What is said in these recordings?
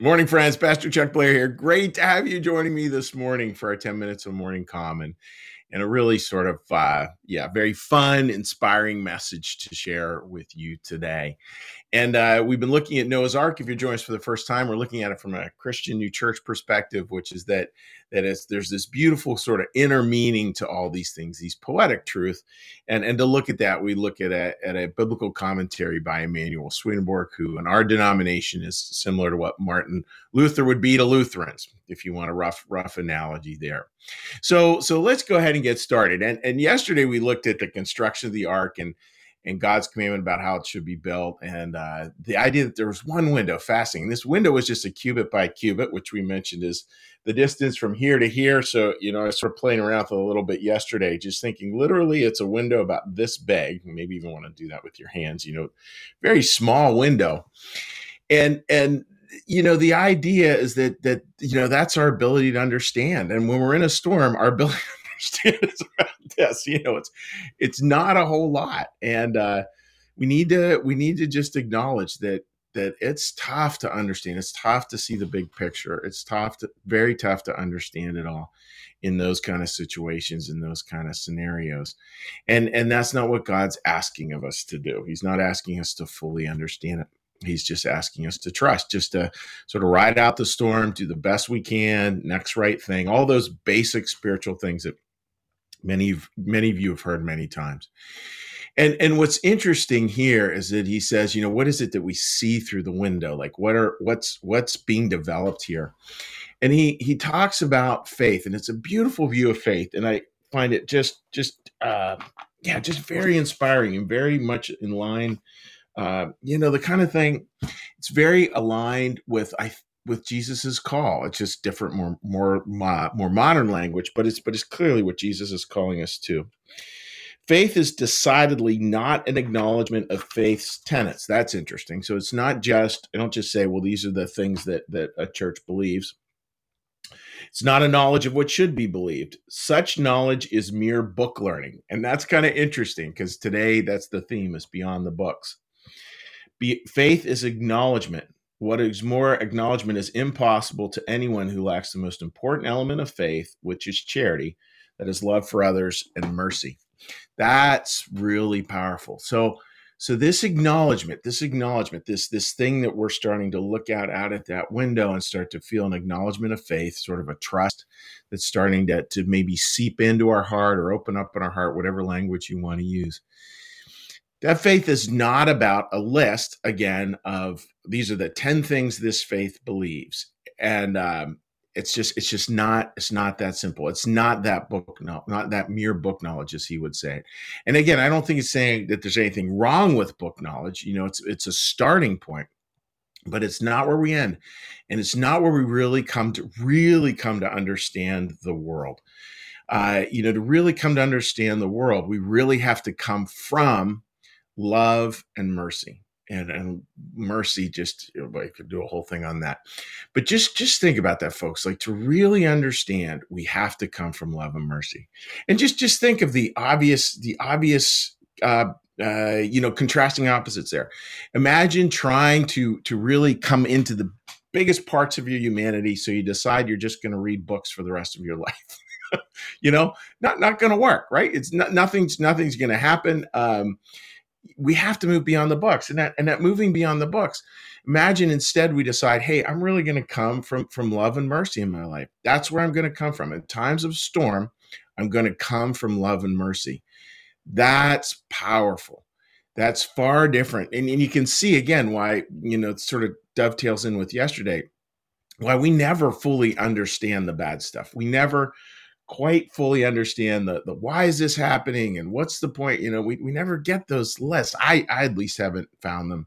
Morning, friends. Pastor Chuck Blair here. Great to have you joining me this morning for our 10 minutes of morning common and a really sort of, uh, yeah, very fun, inspiring message to share with you today. And uh, we've been looking at Noah's Ark. If you're joining us for the first time, we're looking at it from a Christian New Church perspective, which is that that is there's this beautiful sort of inner meaning to all these things, these poetic truth. And and to look at that, we look at a, at a biblical commentary by Emanuel Swedenborg, who in our denomination is similar to what Martin Luther would be to Lutherans, if you want a rough rough analogy there. So so let's go ahead and get started. And and yesterday we looked at the construction of the ark and and God's commandment about how it should be built, and uh, the idea that there was one window fasting. And this window was just a cubit by cubit, which we mentioned is the distance from here to here. So, you know, I was sort of playing around with a little bit yesterday, just thinking literally it's a window about this big. Maybe even want to do that with your hands, you know, very small window. And and you know, the idea is that that you know that's our ability to understand. And when we're in a storm, our ability understand is about this. You know, it's it's not a whole lot, and uh, we need to we need to just acknowledge that that it's tough to understand. It's tough to see the big picture. It's tough, to, very tough to understand it all in those kind of situations, in those kind of scenarios, and and that's not what God's asking of us to do. He's not asking us to fully understand it. He's just asking us to trust, just to sort of ride out the storm, do the best we can, next right thing, all those basic spiritual things that many many of you have heard many times. And and what's interesting here is that he says, you know, what is it that we see through the window? Like what are what's what's being developed here? And he he talks about faith, and it's a beautiful view of faith. And I find it just just uh, yeah, just very inspiring and very much in line. Uh, you know, the kind of thing. It's very aligned with I with Jesus's call. It's just different, more more more modern language, but it's but it's clearly what Jesus is calling us to. Faith is decidedly not an acknowledgement of faith's tenets. That's interesting. So it's not just I don't just say, well, these are the things that that a church believes. It's not a knowledge of what should be believed. Such knowledge is mere book learning. And that's kind of interesting because today that's the theme is beyond the books. Be, faith is acknowledgement what is more, acknowledgement is impossible to anyone who lacks the most important element of faith, which is charity, that is love for others and mercy. That's really powerful. So, so this acknowledgement, this acknowledgement, this this thing that we're starting to look out out at that window and start to feel an acknowledgement of faith, sort of a trust that's starting to, to maybe seep into our heart or open up in our heart, whatever language you want to use that faith is not about a list again of these are the 10 things this faith believes. And um, it's just it's just not it's not that simple. It's not that book no, not that mere book knowledge as he would say. And again i don't think it's saying that there's anything wrong with book knowledge. You know it's it's a starting point but it's not where we end. And it's not where we really come to really come to understand the world. Uh, you know to really come to understand the world we really have to come from love and mercy. And and mercy just you know, I could do a whole thing on that. But just just think about that folks. Like to really understand we have to come from love and mercy. And just just think of the obvious the obvious uh, uh, you know contrasting opposites there. Imagine trying to to really come into the biggest parts of your humanity so you decide you're just going to read books for the rest of your life. You know? Not not going to work right? It's not, nothing's nothing's going to happen. Um, we have to move beyond the books and that and that moving beyond the books imagine instead we decide hey i'm really going to come from from love and mercy in my life. That's where i'm going to come from. In times of storm i'm going to come from love and mercy. That's powerful. That's far different. And, and you can see again why you know it sort of dovetails in with yesterday why we never fully understand the bad stuff. We never quite fully understand the, the why is this happening and what's the point you know we, we never get those lists. I, I at least haven't found them.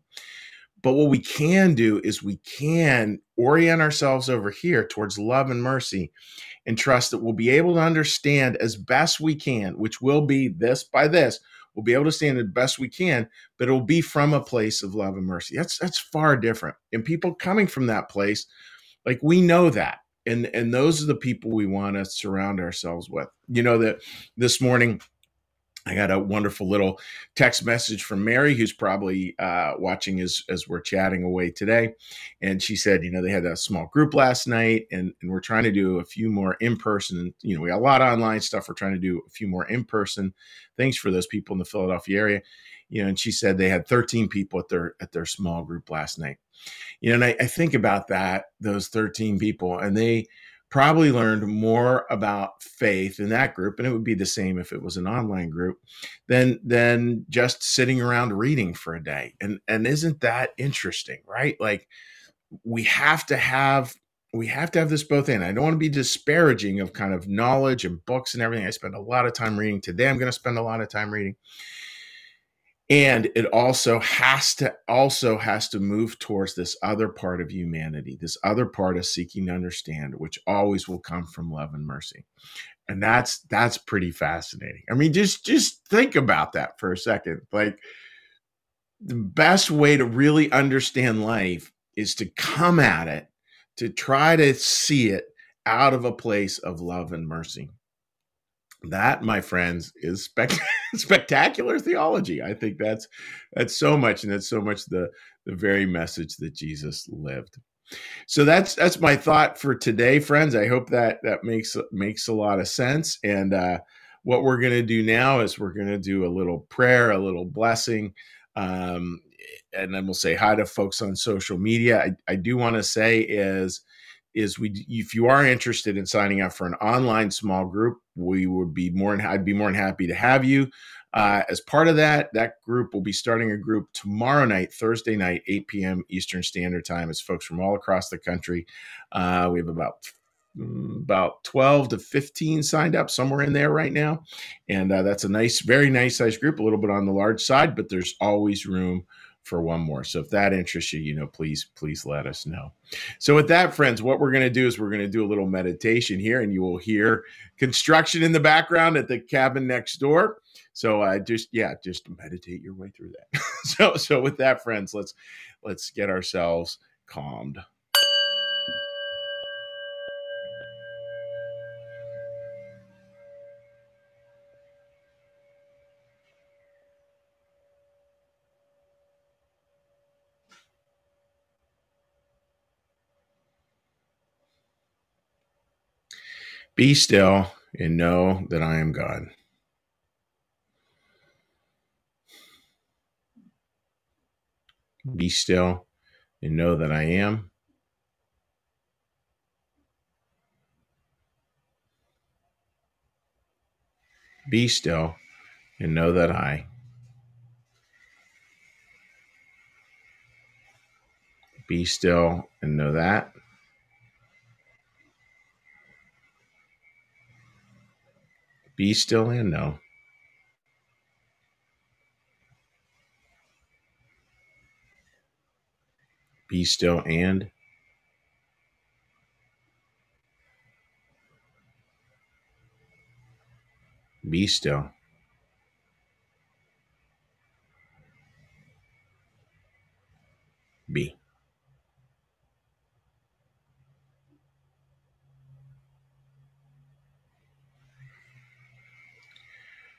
But what we can do is we can orient ourselves over here towards love and mercy and trust that we'll be able to understand as best we can which will be this by this. We'll be able to stand as best we can but it will be from a place of love and mercy. That's that's far different. And people coming from that place like we know that and and those are the people we want to surround ourselves with you know that this morning I got a wonderful little text message from Mary, who's probably uh, watching as as we're chatting away today, and she said, you know, they had a small group last night, and and we're trying to do a few more in person. You know, we got a lot of online stuff. We're trying to do a few more in person things for those people in the Philadelphia area. You know, and she said they had 13 people at their at their small group last night. You know, and I, I think about that, those 13 people, and they probably learned more about faith in that group and it would be the same if it was an online group than than just sitting around reading for a day. And and isn't that interesting right? Like we have to have we have to have this both in. I don't want to be disparaging of kind of knowledge and books and everything. I spend a lot of time reading. Today i'm going to spend a lot of time reading and it also has to also has to move towards this other part of humanity this other part of seeking to understand which always will come from love and mercy. And that's that's pretty fascinating. I mean just just think about that for a second. Like the best way to really understand life is to come at it to try to see it out of a place of love and mercy. That my friends is spec- spectacular theology. I think that's that's so much and that's so much the the very message that jesus lived. So that's that's my thought for today friends. I hope that that makes makes a lot of sense. And uh what we're going to do now is we're going to do a little prayer a little blessing um and then we'll say hi to folks on social media. I, I do want to say is is we if you are interested in signing up for an online small group we would be more i'd be more than happy to have you. Uh, as part of that that group will be starting a group tomorrow night thursday night 8 p.m eastern standard time. It's folks from all across the country. Uh, we have about mm, about 12 to 15 signed up somewhere in there right now. And uh, that's a nice very nice size group a little bit on the large side but there's always room for one more. So if that interests you, you know, please, please let us know. So with that, friends, what we're going to do is we're going to do a little meditation here, and you will hear construction in the background at the cabin next door. So uh, just yeah, just meditate your way through that. so so with that, friends, let's let's get ourselves calmed. Be still and know that I am God. Be still and know that I am. Be still and know that I. Be still and know that. Be still and know. Be still and be still. Be.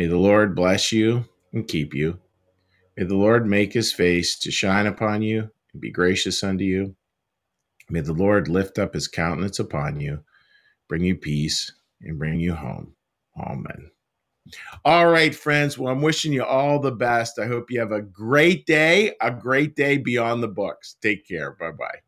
May the Lord bless you and keep you. May the Lord make his face to shine upon you and be gracious unto you. May the Lord lift up his countenance upon you, bring you peace, and bring you home. Amen. All right, friends. Well, I'm wishing you all the best. I hope you have a great day, a great day beyond the books. Take care. Bye bye.